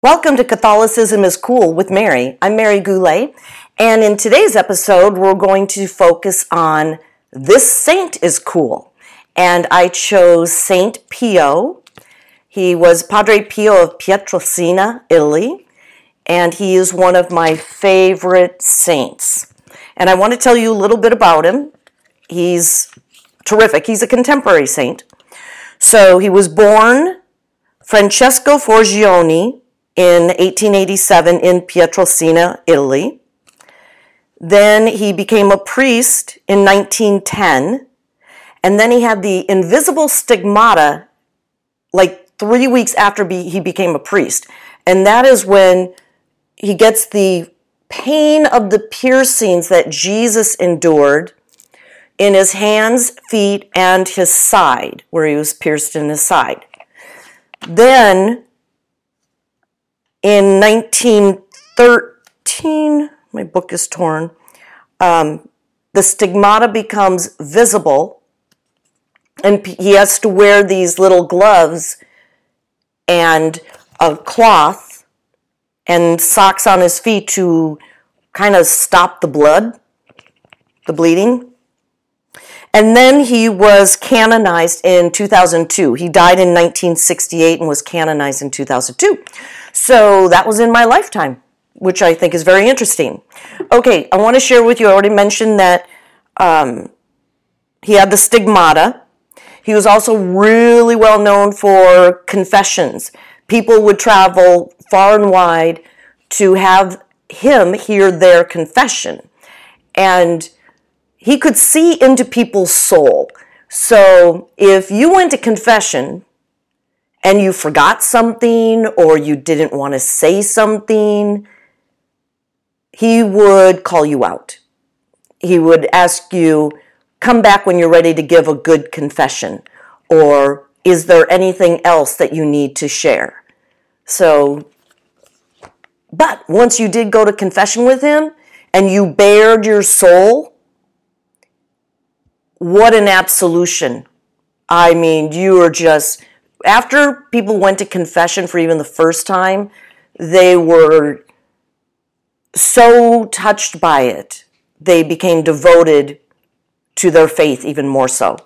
Welcome to Catholicism is Cool with Mary. I'm Mary Goulet, and in today's episode, we're going to focus on This Saint is Cool. And I chose Saint Pio. He was Padre Pio of Pietrelcina, Italy, and he is one of my favorite saints. And I want to tell you a little bit about him. He's terrific. He's a contemporary saint. So he was born Francesco Forgione in 1887 in Pietrelcina, Italy. Then he became a priest in 1910. And then he had the invisible stigmata like three weeks after he became a priest. And that is when he gets the pain of the piercings that Jesus endured in his hands, feet, and his side, where he was pierced in his side. Then in 1913, my book is torn, um, the stigmata becomes visible, and he has to wear these little gloves and a cloth and socks on his feet to kind of stop the blood, the bleeding. And then he was canonized in 2002. He died in 1968 and was canonized in 2002. So that was in my lifetime, which I think is very interesting. Okay, I want to share with you, I already mentioned that um, he had the stigmata. He was also really well known for confessions. People would travel far and wide to have him hear their confession. And he could see into people's soul. So if you went to confession and you forgot something or you didn't want to say something, he would call you out. He would ask you, come back when you're ready to give a good confession. Or is there anything else that you need to share? So, but once you did go to confession with him and you bared your soul, what an absolution. I mean, you are just after people went to confession for even the first time, they were so touched by it, they became devoted to their faith even more so.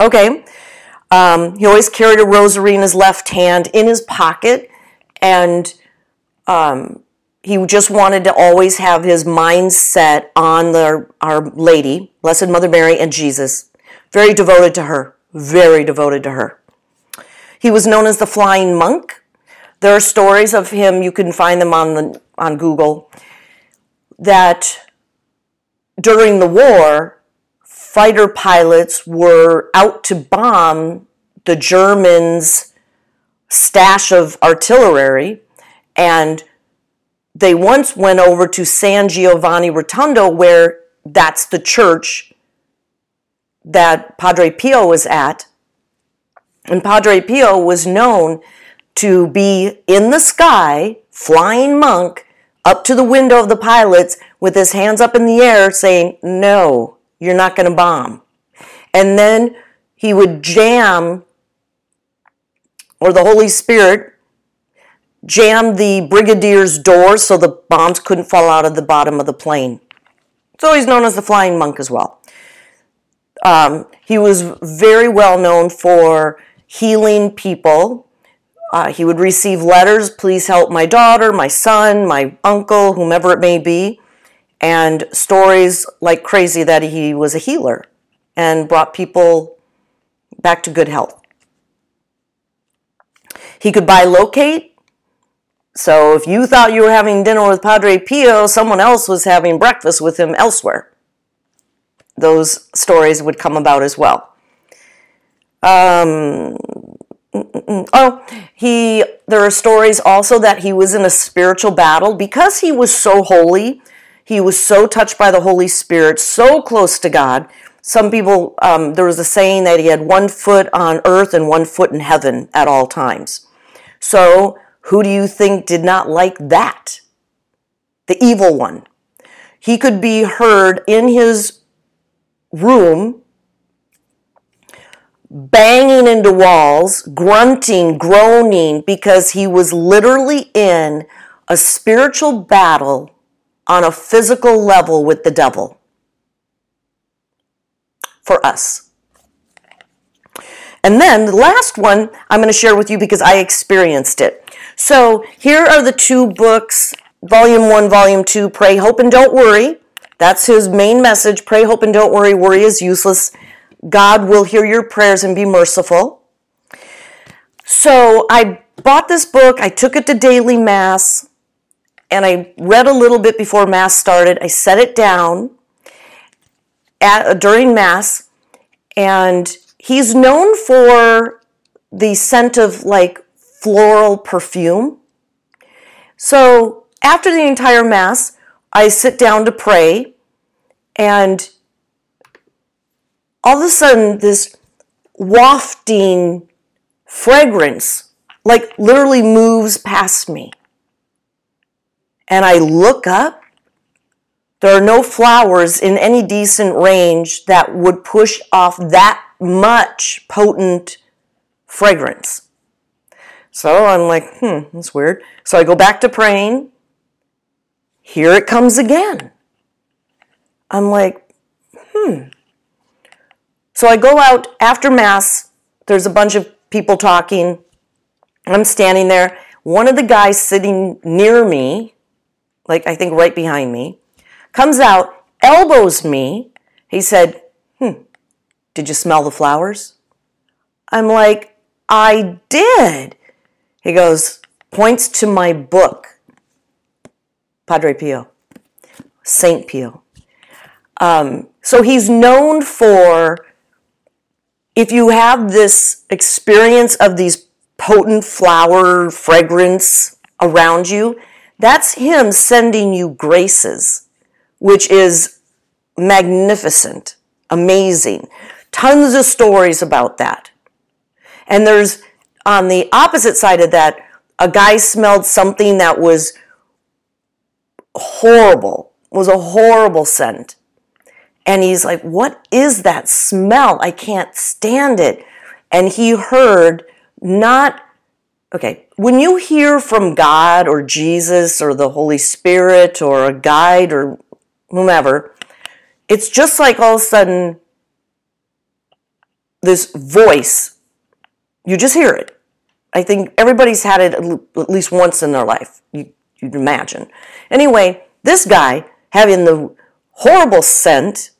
Okay, um, he always carried a rosary in his left hand in his pocket, and um, he just wanted to always have his mind set on the, our Lady, Blessed Mother Mary, and Jesus. Very devoted to her very devoted to her. He was known as the Flying Monk. There are stories of him, you can find them on, the, on Google, that during the war, fighter pilots were out to bomb the Germans' stash of artillery, and they once went over to San Giovanni Rotondo, where that's the church that Padre Pio was at. And Padre Pio was known to be in the sky, flying monk, up to the window of the pilots with his hands up in the air saying, No, you're not going to bomb. And then he would jam, or the Holy Spirit jam the brigadier's doors so the bombs couldn't fall out of the bottom of the plane. So he's known as the flying monk as well. Um, he was very well known for healing people. Uh, he would receive letters, please help my daughter, my son, my uncle, whomever it may be, and stories like crazy that he was a healer and brought people back to good health. He could bilocate. So if you thought you were having dinner with Padre Pio, someone else was having breakfast with him elsewhere those stories would come about as well. Um, oh, he. There are stories also that he was in a spiritual battle because he was so holy. He was so touched by the Holy Spirit, so close to God. Some people, um, there was a saying that he had one foot on earth and one foot in heaven at all times. So, who do you think did not like that? The evil one. He could be heard in his room banging into walls, grunting, groaning, because he was literally in a spiritual battle on a physical level with the devil. For us. And then the last one I'm going to share with you because I experienced it. So here are the two books, volume one, volume two, Pray, Hope, and Don't Worry. That's his main message. Pray, hope, and don't worry. Worry is useless. God will hear your prayers and be merciful. So I bought this book. I took it to daily mass and I read a little bit before mass started. I set it down at, uh, during mass and he's known for the scent of like floral perfume. So after the entire mass, I sit down to pray and all of a sudden this wafting fragrance like literally moves past me. And I look up. There are no flowers in any decent range that would push off that much potent fragrance. So I'm like, hmm, that's weird. So I go back to praying. Here it comes again. I'm like, hmm. So I go out after Mass. There's a bunch of people talking. I'm standing there. One of the guys sitting near me, like I think right behind me, comes out, elbows me. He said, hmm, did you smell the flowers? I'm like, I did. He goes, points to my book, Padre Pio, Saint Pio. Um, so he's known for, if you have this experience of these potent flower fragrance around you, that's him sending you graces, which is magnificent, amazing. Tons of stories about that. And there's on the opposite side of that, a guy smelled something that was horrible, was a horrible scent. And he's like, What is that smell? I can't stand it. And he heard not, okay, when you hear from God or Jesus or the Holy Spirit or a guide or whomever, it's just like all of a sudden this voice, you just hear it. I think everybody's had it at least once in their life, you, you'd imagine. Anyway, this guy having the horrible scent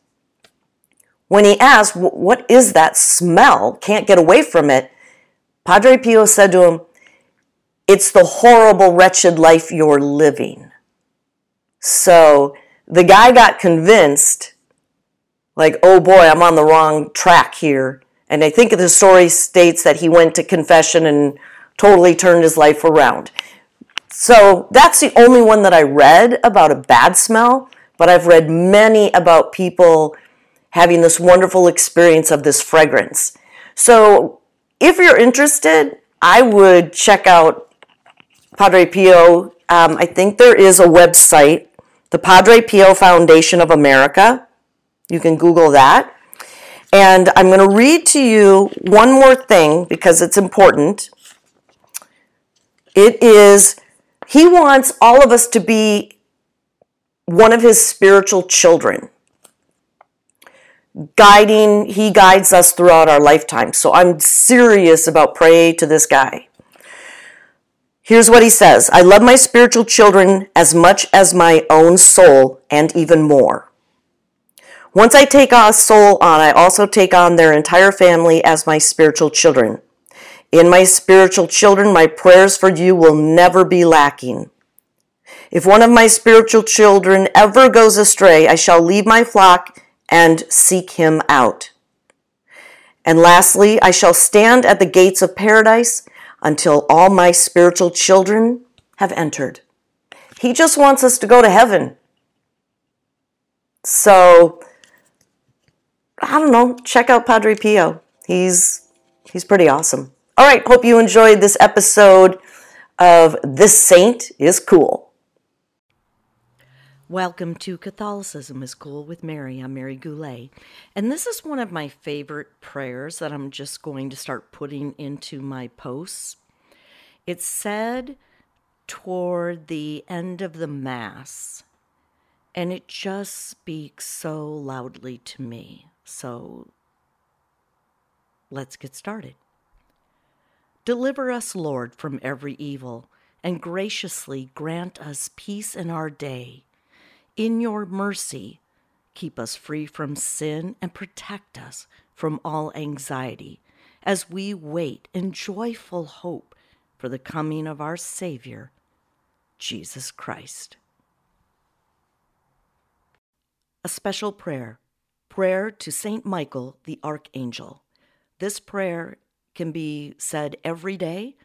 when he asked, What is that smell? Can't get away from it. Padre Pio said to him, It's the horrible, wretched life you're living. So the guy got convinced, like, oh boy, I'm on the wrong track here. And I think the story states that he went to confession and totally turned his life around. So that's the only one that I read about a bad smell, but I've read many about people having this wonderful experience of this fragrance. So if you're interested, I would check out Padre Pio. Um, I think there is a website, the Padre Pio Foundation of America. You can Google that. And I'm going to read to you one more thing because it's important. It is, he wants all of us to be one of his spiritual children guiding, he guides us throughout our lifetime. So I'm serious about pray to this guy. Here's what he says I love my spiritual children as much as my own soul and even more. Once I take a soul on, I also take on their entire family as my spiritual children. In my spiritual children, my prayers for you will never be lacking. If one of my spiritual children ever goes astray, I shall leave my flock and seek him out. And lastly, I shall stand at the gates of paradise until all my spiritual children have entered. He just wants us to go to heaven. So, I don't know, check out Padre Pio. He's he's pretty awesome. All right, hope you enjoyed this episode of This Saint is Cool. Welcome to Catholicism is Cool with Mary. I'm Mary Goulet. And this is one of my favorite prayers that I'm just going to start putting into my posts. It's said toward the end of the Mass, and it just speaks so loudly to me. So let's get started. Deliver us, Lord, from every evil, and graciously grant us peace in our day in your mercy, keep us free from sin and protect us from all anxiety as we wait in joyful hope for the coming of our Savior, Jesus Christ. A special prayer, prayer to Saint Michael the Archangel. This prayer can be said every day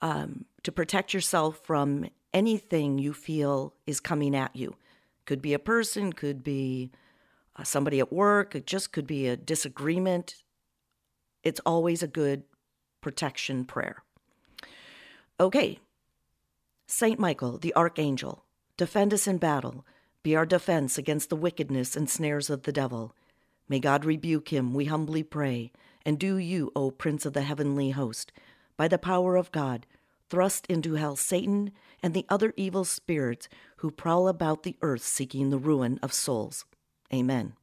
um, to protect yourself from anything you feel is coming at you. Could be a person, could be uh, somebody at work, it just could be a disagreement. It's always a good protection prayer. Okay, Saint Michael, the Archangel, defend us in battle, be our defense against the wickedness and snares of the devil. May God rebuke him, we humbly pray, and do you, O Prince of the heavenly host, by the power of God, thrust into hell Satan and the other evil spirits who prowl about the earth seeking the ruin of souls. Amen.